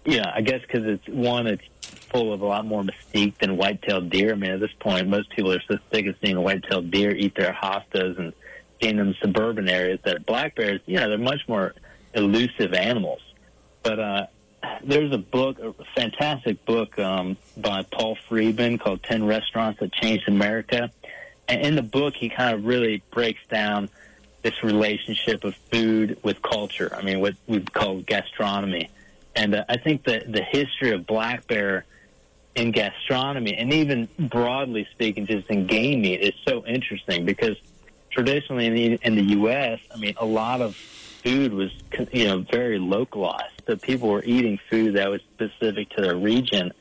you know, I guess because it's one, it's full of a lot more mystique than white-tailed deer. I mean, at this point, most people are so sick of seeing a white-tailed deer eat their hostas and in the suburban areas that black bears, you know, they're much more elusive animals. But uh, there's a book, a fantastic book um, by Paul Freedman called 10 Restaurants That Changed America. And in the book, he kind of really breaks down this relationship of food with culture. I mean, what we call gastronomy. And uh, I think that the history of black bear in gastronomy, and even broadly speaking, just in game meat, is so interesting because – traditionally in the in the U.S., I mean, a lot of food was you know very localized. So people were eating food that was specific to their region,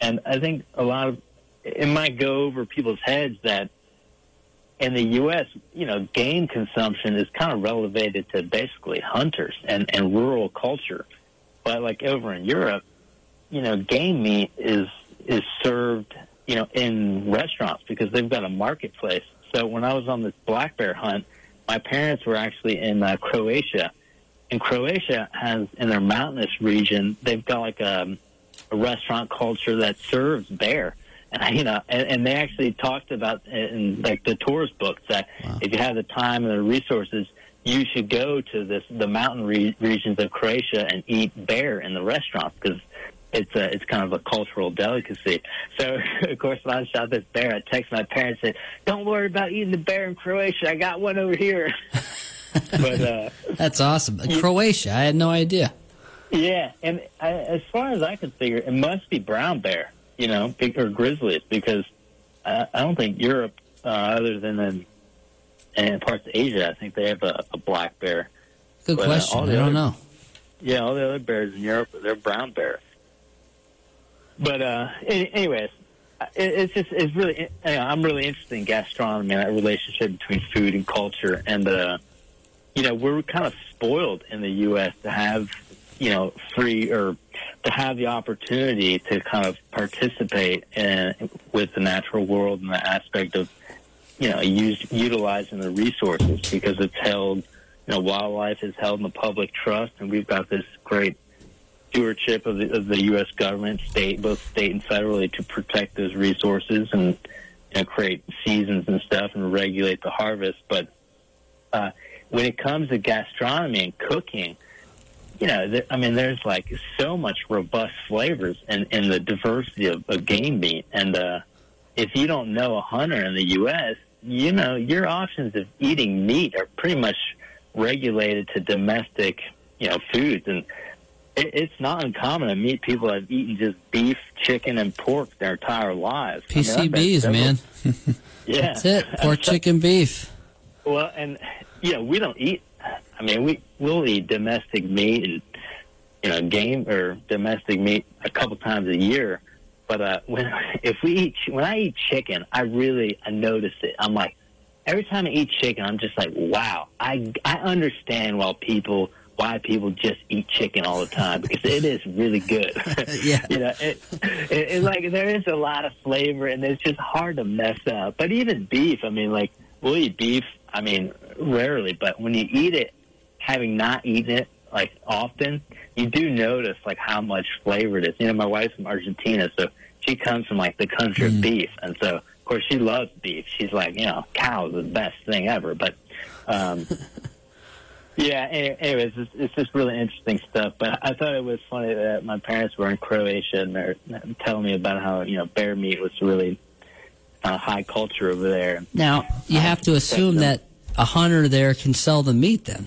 and I think a lot of it might go over people's heads that in the U.S., you know, game consumption is kind of relegated to basically hunters and and rural culture, but like over in Europe, you know, game meat is is served you know in restaurants because they've got a marketplace so when I was on this black bear hunt, my parents were actually in uh, Croatia, and Croatia has in their mountainous region they've got like a, a restaurant culture that serves bear. And you know, and, and they actually talked about in like the tourist books that wow. if you have the time and the resources, you should go to this the mountain re- regions of Croatia and eat bear in the restaurants because it's a, it's kind of a cultural delicacy. So, of course, when I shot this bear, I texted my parents and said, "Don't worry about eating the bear in Croatia. I got one over here." but uh, that's awesome. Croatia, I had no idea. Yeah, and I, as far as I can figure, it must be brown bear, you know, or grizzlies, because I, I don't think Europe, uh, other than in, in parts of Asia, I think they have a, a black bear. Good but, uh, question. Uh, I don't other, know. Yeah, all the other bears in Europe, they're brown bear. But uh, anyways, it's just it's really I'm really interested in gastronomy and that relationship between food and culture, and uh, you know we're kind of spoiled in the U.S. to have you know free or to have the opportunity to kind of participate in, with the natural world and the aspect of you know use, utilizing the resources because it's held you know wildlife is held in the public trust, and we've got this great stewardship of the, of the U.S. government, state, both state and federally, to protect those resources and you know, create seasons and stuff and regulate the harvest. But uh, when it comes to gastronomy and cooking, you know, th- I mean, there's like so much robust flavors in, in the diversity of, of game meat. And uh, if you don't know a hunter in the U.S., you know, your options of eating meat are pretty much regulated to domestic, you know, foods. And it, it's not uncommon to meet people that have eaten just beef, chicken, and pork their entire lives. PCBs, I mean, man. yeah, that's it. Pork, chicken, beef. Well, and you know, we don't eat. I mean, we we'll eat domestic meat and you know, game or domestic meat a couple times a year. But uh, when if we eat when I eat chicken, I really I notice it. I'm like, every time I eat chicken, I'm just like, wow, I I understand why people why people just eat chicken all the time because it is really good. Yeah. you know, it, it, it like there is a lot of flavor and it's just hard to mess up. But even beef, I mean, like we'll eat beef. I mean, rarely, but when you eat it, having not eaten it like often, you do notice like how much flavor it is. You know, my wife's from Argentina, so she comes from like the country of beef, and so of course she loves beef. She's like, you know, cows is the best thing ever. But um, yeah, any- anyways, it's, it's just really interesting stuff. But I thought it was funny that my parents were in Croatia and they're telling me about how you know bear meat was really uh, high culture over there. Now you have to assume that a hunter there can sell the meat. Then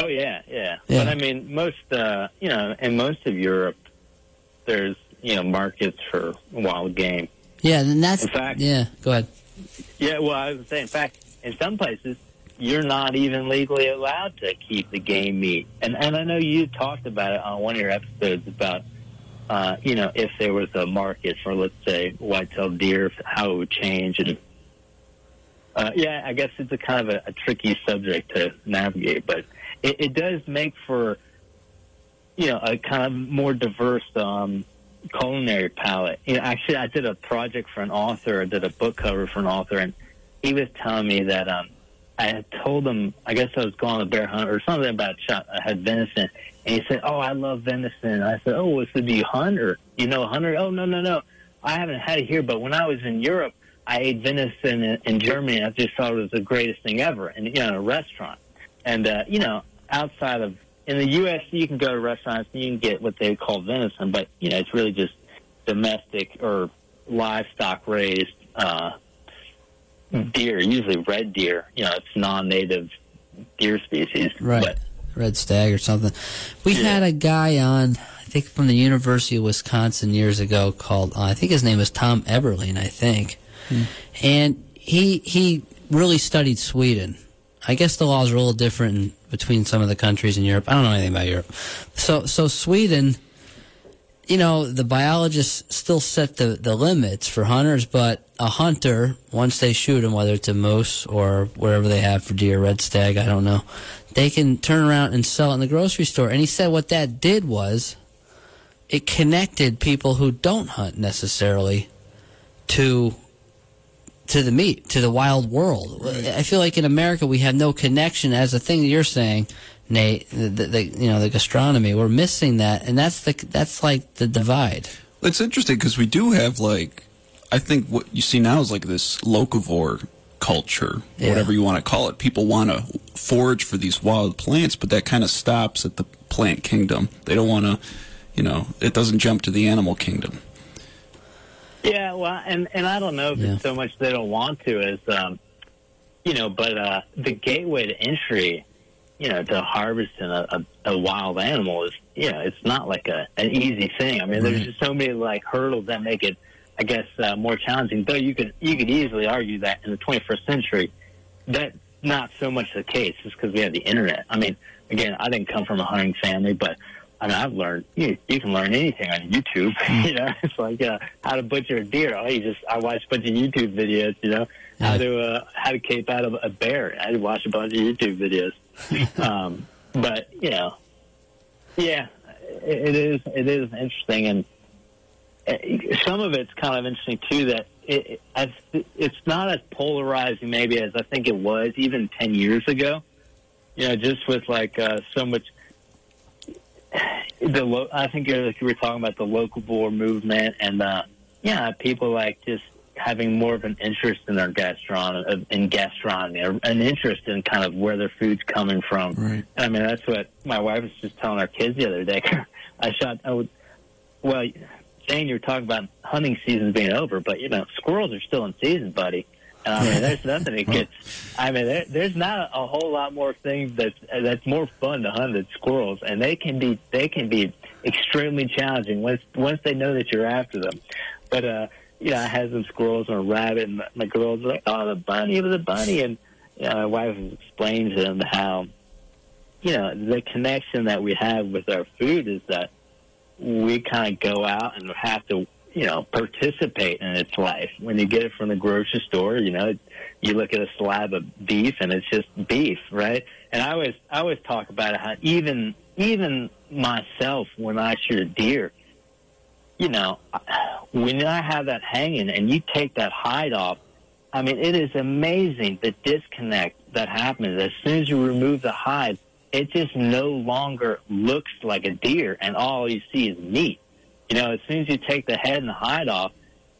Oh yeah, yeah. Yeah. But I mean, most uh, you know, in most of Europe, there's you know markets for wild game. yeah, then that's In fact- yeah. Go ahead. Yeah, well, I was saying, in fact, in some places, you're not even legally allowed to keep the game meat. And and I know you talked about it on one of your episodes about, uh, you know, if there was a market for, let's say, white-tailed deer, how it would change. And uh, yeah, I guess it's a kind of a, a tricky subject to navigate, but it, it does make for, you know, a kind of more diverse um, culinary palette. You know, actually, I did a project for an author. I did a book cover for an author, and he was telling me that um, I had told him. I guess I was going on a bear hunt or something about shot. I had venison, and he said, "Oh, I love venison." I said, "Oh, so do you hunt or you know hunter?" Oh, no, no, no. I haven't had it here, but when I was in Europe, I ate venison in, in Germany. I just thought it was the greatest thing ever, and you know, in a restaurant. And uh, you know, outside of in the U.S., you can go to restaurants and you can get what they call venison, but you know, it's really just domestic or livestock raised uh, deer, usually red deer. You know, it's non-native deer species. Right. But, Red Stag or something. We Yeah. had a guy on, I think from the University of Wisconsin years ago called, uh, I think his name was Tom Eberlein, I think. And he he really studied Sweden. I guess the laws are a little different in, between some of the countries in Europe. I don't know anything about Europe. So so Sweden, you know, the biologists still set the, the limits for hunters, but a hunter, once they shoot them, whether it's a moose or whatever they have for deer, red stag, I don't know, they can turn around and sell it in the grocery store. And he said what that did was it connected people who don't hunt necessarily to to the meat, to the wild world. I feel like in America we have no connection as the thing that you're saying, Nate, the, the, the you know the gastronomy. We're missing that, and that's the that's like the divide. It's interesting because we do have like, I think what you see now is like this locavore culture, Yeah. whatever you want to call it. People want to forage for these wild plants, but that kind of stops at the plant kingdom. They don't want to, you know, it doesn't jump to the animal kingdom. Yeah, well, and and I don't know if Yeah. it's so much they don't want to as, um, you know, but uh, the gateway to entry, you know, to harvesting a, a, a wild animal is, you know, it's not like a an easy thing. I mean, there's just so many like hurdles that make it, I guess, uh, more challenging. Though you could you could easily argue that in the 21st century, that's not so much the case, just because we have the internet. I mean, again, I didn't come from a hunting family, but I mean, I've learned you you can learn anything on YouTube. you know, it's like uh, how to butcher a deer. Oh, you just I watched a bunch of YouTube videos. You know, how to uh, how to cape out of a bear. I watched a bunch of YouTube videos. um, but you know, yeah, it, is it is interesting, and uh, some of it's kind of interesting too. That it, it, it's not as polarizing maybe as I think it was even ten years ago. You know, just with like uh, so much the lo- I think you were talking about the locavore movement and uh, yeah, people like just having more of an interest in their gastronomy, in gastronomy, an interest in kind of where their food's coming from. Right. And I mean, that's what my wife was just telling our kids the other day. I shot. I would, well, Jane, you're talking about hunting season being over, but you know, squirrels are still in season, buddy. And I mean, there's nothing that gets. I mean, there, there's not a whole lot more things that's that's more fun to hunt than squirrels, and they can be they can be extremely challenging once once they know that you're after them. But uh, you know, I had some squirrels and a rabbit, and my, girls were like, "Oh, the bunny, it was a bunny," and you know, my wife explained to them how you know the connection that we have with our food is that we kind of go out and have to you know, participate in its life. When you get it from the grocery store, you know, you look at a slab of beef and it's just beef, right? And I always, I always talk about how even, even myself when I shoot a deer, you know, when I have that hanging and you take that hide off, I mean, it is amazing the disconnect that happens as soon as you remove the hide. It just no longer looks like a deer, and all you see is meat. You know, as soon as you take the head and the hide off,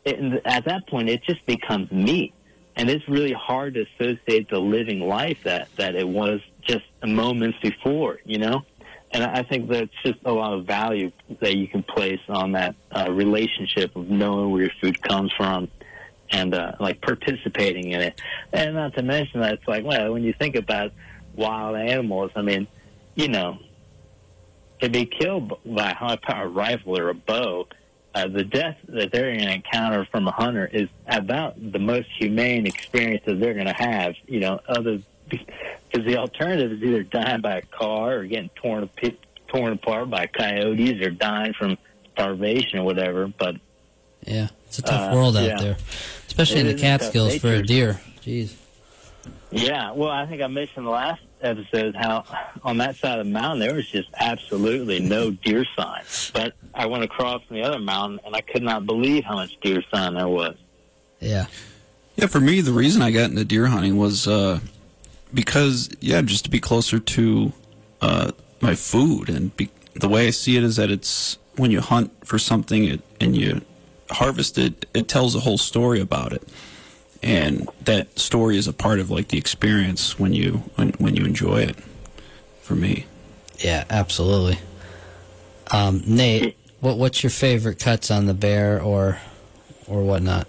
it, at that point, it just becomes meat, and it's really hard to associate the living life that that it was just moments before. You know, and I think that's just a lot of value that you can place on that uh, relationship of knowing where your food comes from and uh, like participating in it. And not to mention that it's like, well, when you think about wild animals, I mean, you know, to be killed by a high-powered rifle or a bow, uh, the death that they're going to encounter from a hunter is about the most humane experience that they're going to have. You know, other because the alternative is either dying by a car or getting torn torn apart by coyotes or dying from starvation or whatever. But yeah, it's a tough Uh, world out yeah. there, especially It in the is a tough Catskills for a deer. Jeez. Yeah, well, I think I mentioned the last episode how on that side of the mountain there was just absolutely no deer sign. But I went across the other mountain and I could not believe how much deer sign there was. Yeah. Yeah, for me, the reason I got into deer hunting was uh, because, yeah, just to be closer to uh, my food. And be, the way I see it is that it's when you hunt for something it, and you harvest it, it tells a whole story about it. And that story is a part of like the experience when you when, when you enjoy it. For me, Yeah, absolutely. Um, Nate, what what's your favorite cuts on the bear or or whatnot?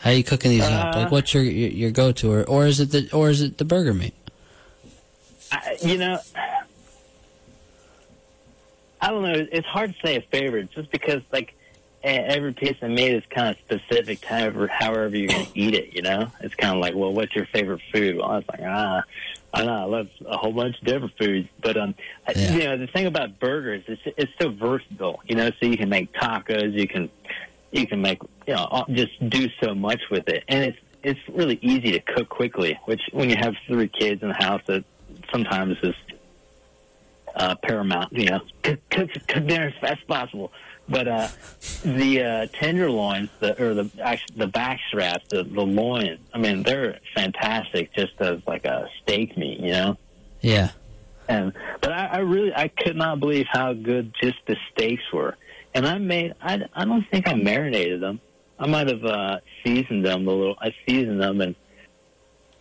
How are you cooking these up? Uh, Like, what's your your, your go to, or or is it the or is it the burger meat? I, you know, I don't know. It's hard to say a favorite just because, like, every piece of meat is kind of specific to however, however you're to eat it, you know? It's kind of like, well, what's your favorite food? Well, I was like, ah, I know. I love a whole bunch of different foods. But, um, Yeah. you know, the thing about burgers is it's so versatile, you know? So you can make tacos, you can, you can make, you know, just do so much with it. And it's, it's really easy to cook quickly, which when you have three kids in the house, that sometimes is uh, paramount. You know, cook, cook, cook dinner as fast as possible. But uh, the uh, tenderloins, the or the actually the back straps, the the loin. I mean, they're fantastic just as like a steak meat. You know. Yeah. And but I, I really I could not believe how good just the steaks were. And I made I I don't think I marinated them. I might have uh, seasoned them a little. I seasoned them and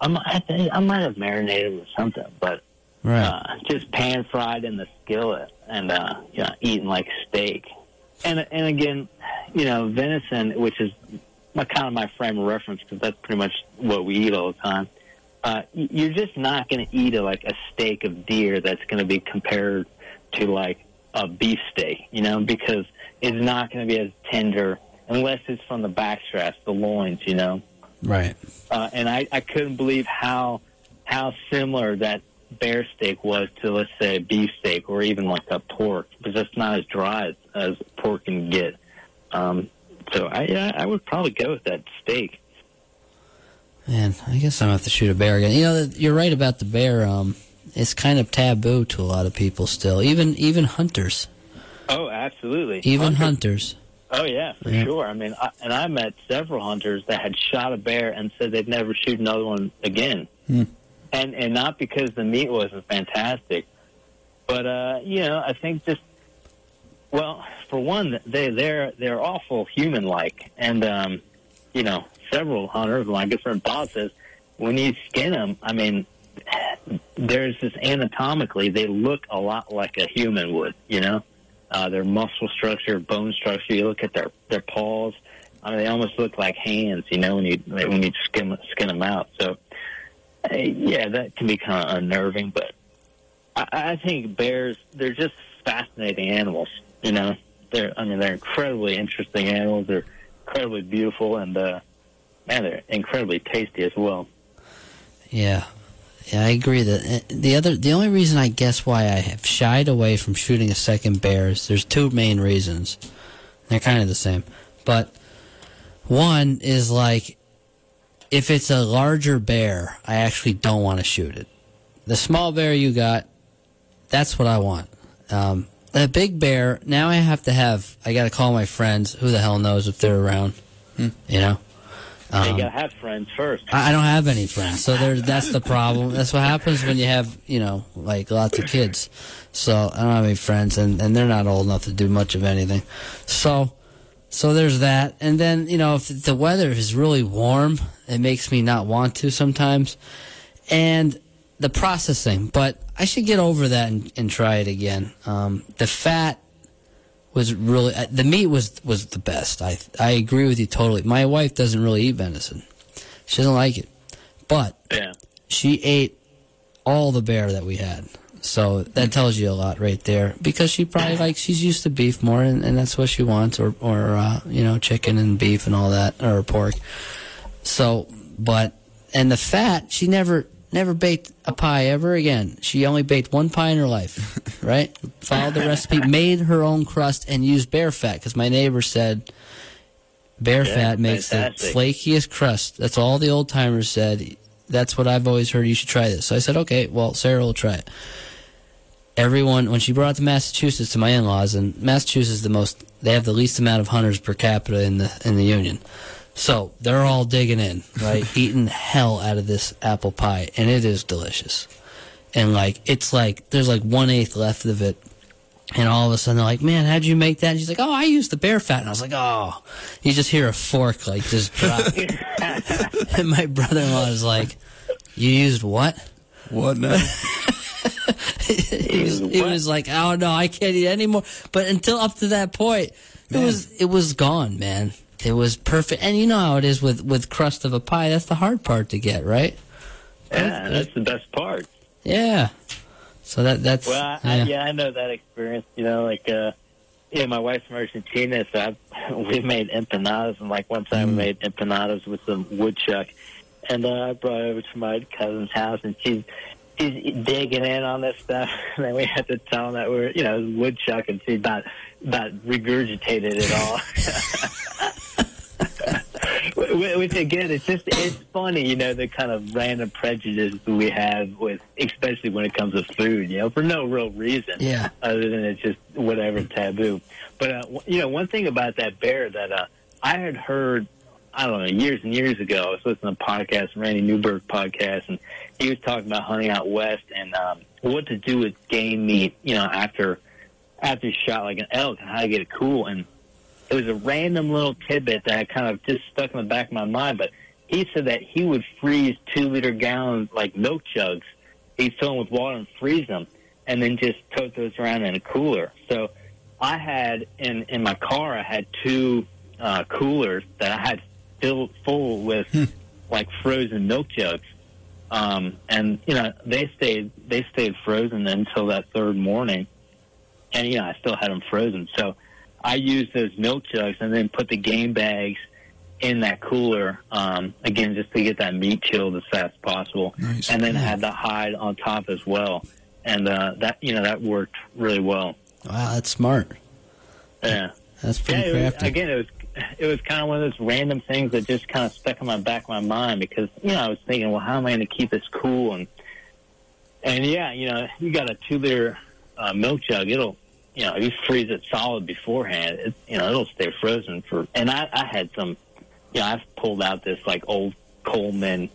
I might I, think, I might have marinated them with something, but Right. uh, just pan fried in the skillet and uh, you know eating like steak. And and again, you know venison, which is my kind of my frame of reference because that's pretty much what we eat all the time. Uh, you're just not going to eat a, like a steak of deer that's going to be compared to like a beef steak, you know, because it's not going to be as tender unless it's from the back straps, the loins, you know right. uh, and I, I couldn't believe how how similar that bear steak was to let's say a beef steak or even like a pork because it's not as dry as, as pork can get. Um, so I yeah, I would probably go with that steak. Man, I guess I'm gonna have to shoot a bear again. You know, you're right about the bear. Um, it's kind of taboo to a lot of people still, even even hunters, Oh, absolutely. even Hunter- hunters. Oh yeah, for Yeah. sure. I mean, I, and I met several hunters that had shot a bear and said they'd never shoot another one again. Hmm. And and not because the meat wasn't fantastic, but uh, you know, I think just well, for one, they they're they're awful human like, and um, you know, several hunters, my good friend Bob says, when you skin them, I mean, there's this anatomically, they look a lot like a human would, you know uh, their muscle structure, bone structure. You look at their their paws. I mean, they almost look like hands, you know, when you when you skin skin them out. So, uh, yeah, that can be kind of unnerving. But I, I think bears they're just fascinating animals. You know, they're I mean they're incredibly interesting animals. They're incredibly beautiful and uh, man, they're incredibly tasty as well. Yeah, yeah, I agree. That uh, the other, the only reason I guess why I have shied away from shooting a second bear is there's two main reasons. They're kind of the same. But one is like if it's a larger bear, I actually don't want to shoot it. The small bear you got, that's what I want. Um, a big bear, now I have to have, I got to call my friends. Who the hell knows if they're around? You know? You Um, gotta have friends first. I I don't have any friends, so there. That's the problem. That's what happens when you have, you know, like lots of kids. So I don't have any friends, and and they're not old enough to do much of anything. So, so there's that. And then you know, if the weather is really warm, it makes me not want to sometimes. And the processing, but I should get over that and, and try it again. Um, the fat was really uh, the meat was was the best. I I agree with you totally. My wife doesn't really eat venison. She doesn't like it, but Yeah. she ate all the bear that we had. So that tells you a lot right there. Because she probably like she's used to beef more, and, and that's what she wants, or or uh, you know chicken and beef and all that, or pork. So, but and the fat, she never never baked a pie ever again. She only baked one pie in her life, right? Followed the recipe, made her own crust, and used bear fat because my neighbor said bear Yeah, fat makes fantastic. the flakiest crust. That's all the old timers said. That's what I've always heard. You should try this. So I said, okay, well, Sarah will try it. Everyone, when she brought it to Massachusetts to my in-laws, and Massachusetts is the most, they have the least amount of hunters per capita in the in the union. So they're all digging in, right? Eating hell out of this apple pie, and it is delicious. And like, it's like there's like one eighth left of it, and all of a sudden they're like, "Man, how'd you make that?" And she's like, "Oh, I used the bear fat." And I was like, "Oh," you just hear a fork like just drop. and my brother-in-law is like, "You used what?" What now? he, was, he was like, "Oh no, I can't eat anymore." But until up to that point, it was it was gone, man. It was perfect, and you know how it is with with crust of a pie. That's the hard part to get, right? Yeah, that's the best part. Yeah. So that that's Well, I, I, yeah. yeah, I know that experience. You know, like, uh, yeah, my wife's from Argentina, so I, we made empanadas, and like one time we made empanadas with some woodchuck, and uh, I brought it over to my cousin's house, and she's she's digging in on this stuff, and then we had to tell them that we're, you know, woodchuck, and she about about regurgitated it all. Which again, it's just it's funny, you know, the kind of random prejudice we have with, especially when it comes to food, you know, for no real reason, Yeah. other than it's just whatever taboo. But uh, you know, one thing about that bear that uh, I had heard, I don't know, years and years ago, I was listening to a podcast, Randy Newberg podcast, and he was talking about hunting out west and um, what to do with game meat, you know, after after you shot like an elk and how to get it cool and it was a random little tidbit that I kind of just stuck in the back of my mind. But he said that he would freeze two liter gallons like milk jugs. He'd fill them with water and freeze them, and then just tote those around in a cooler. So I had in in my car, I had two uh, coolers that I had filled full with like frozen milk jugs. Um, and you know they stayed they stayed frozen until that third morning, and you know I still had them frozen. So I used those milk jugs and then put the game bags in that cooler um, again just to get that meat chilled as fast as possible, Nice. and then had the hide on top as well, and uh, that you know that worked really well. Wow, that's smart. Yeah, That's yeah. pretty was, crafty. again, it was it was kind of one of those random things that just kind of stuck in my back of my mind because you know I was thinking, well, how am I going to keep this cool and and yeah, you know, you got a two liter uh, milk jug, it'll you know, if you freeze it solid beforehand, it, you know, it'll stay frozen for. And I, I had some, you know, I've pulled out this like old Coleman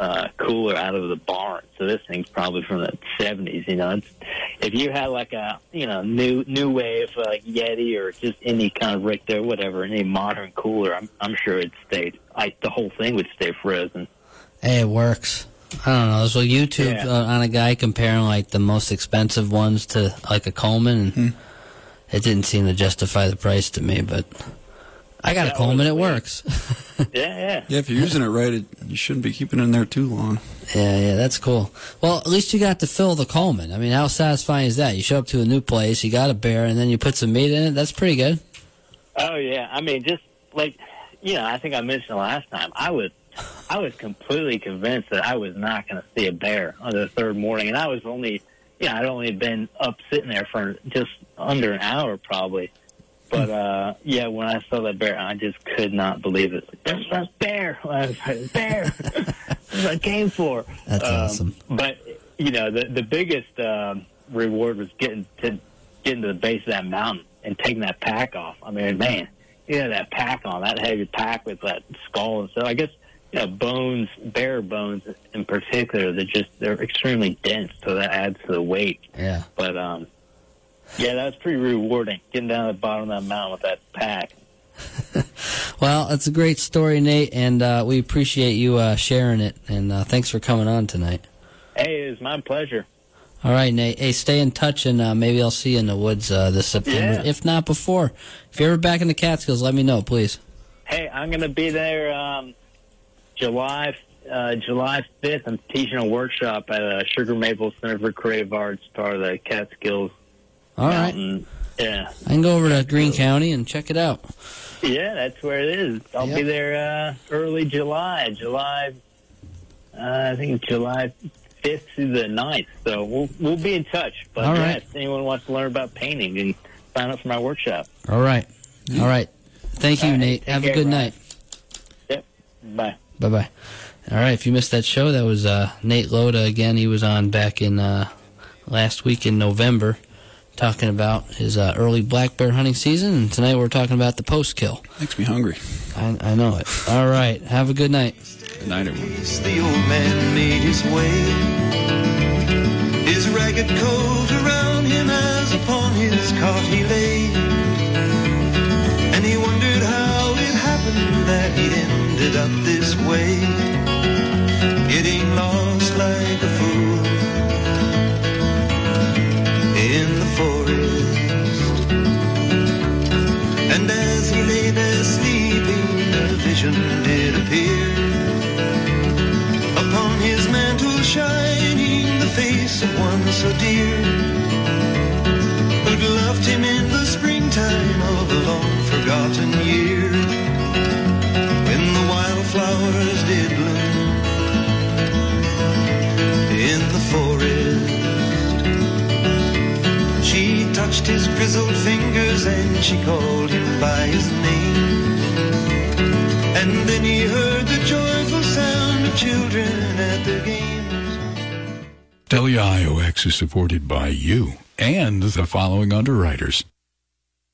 uh, cooler out of the barn. So this thing's probably from the seventies. You know, it's, if you had like a you know new new wave like Yeti or just any kind of Richter, whatever, any modern cooler, I'm I'm sure it'd stay. I the whole thing would stay frozen. Hey, it works. I don't know. So YouTube Yeah. uh, on a guy comparing like the most expensive ones to like a Coleman, and it didn't seem to justify the price to me. But I got a That Coleman; it works. Yeah, yeah. Yeah, if you're using it right, it, you shouldn't be keeping it in there too long. yeah, yeah, that's cool. Well, at least you got to fill the Coleman. I mean, how satisfying is that? You show up to a new place, you got a bear, and then you put some meat in it. That's pretty good. Oh yeah, I mean, just like you know, I think I mentioned last time. I was, I was completely convinced that I was not going to see a bear on the third morning, and I was only, yeah, you know, I'd only been up sitting there for just under an hour probably, But uh, yeah, when I saw that bear, I just could not believe it. There's a bear! I was like, bear! That's what I came for. That's Um, awesome. But you know, the the biggest um, reward was getting to getting to the base of that mountain and taking that pack off. I mean, man, you know that pack on that heavy pack with that skull and stuff. I guess you know bones, bear bones in particular, they're just they're extremely dense, so that adds to the weight. Yeah. But um, yeah, that was pretty rewarding getting down to the bottom of that mountain with that pack. Well, that's a great story, Nate, and uh, we appreciate you uh, sharing it. And uh, thanks for coming on tonight. Hey, it was my pleasure. All right, Nate. Hey, stay in touch, and uh, maybe I'll see you in the woods uh, this September. Yeah. If not before, if you're ever back in the Catskills, let me know, please. Hey, I'm going to be there um, July uh, July 5th. I'm teaching a workshop at uh, Sugar Maple Center for Creative Arts, part of the Catskills All right, Mountain. Yeah, I can go over to Greene County and check it out. yeah, that's where it is. I'll Yep. be there uh, early July, July. Uh, I think July 5th through the 9th. So we'll we'll be in touch. But All yeah, if anyone wants to learn about painting, and sign up for my workshop. All right, all right. Thank you, All right, Nate. take Have a good Ryan. night. Yep. Bye. Bye bye. All right, if you missed that show, that was uh, Nate Loda again. He was on back in uh, last week in November, talking about his uh, early black bear hunting season. And tonight we're talking about the post kill. Makes me hungry. I, I know it. All right, have a good night. Good night, everyone. The old man made his way. His ragged coat around him as upon his cot he lay. And he wondered how it happened that he'd ended up his grizzled fingers and she called him by his name and then he heard the joyful sound of children at their games. WIOX is supported by you and the following underwriters.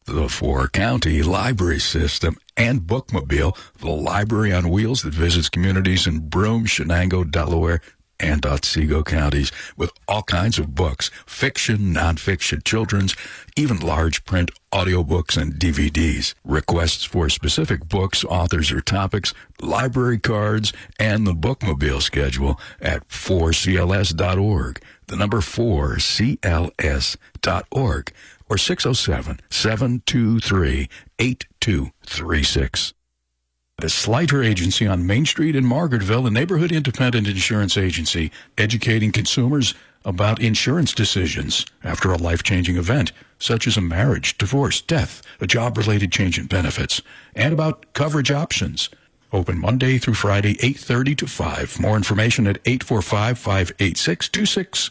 The Four County Library System and Bookmobile, the library on wheels that visits communities in Broome, Chenango, Delaware, and Otsego counties with all kinds of books, fiction, nonfiction, children's, even large print audiobooks and DVDs. Requests for specific books, authors, or topics, library cards, and the bookmobile schedule at 4cls.org. The number 4cls.org or 607 723 8236. The Slighter Agency on Main Street in Margaretville, a neighborhood independent insurance agency, educating consumers about insurance decisions after a life-changing event, such as a marriage, divorce, death, a job-related change in benefits, and about coverage options. Open Monday through Friday, 8.30 to 5. More information at 845-586-26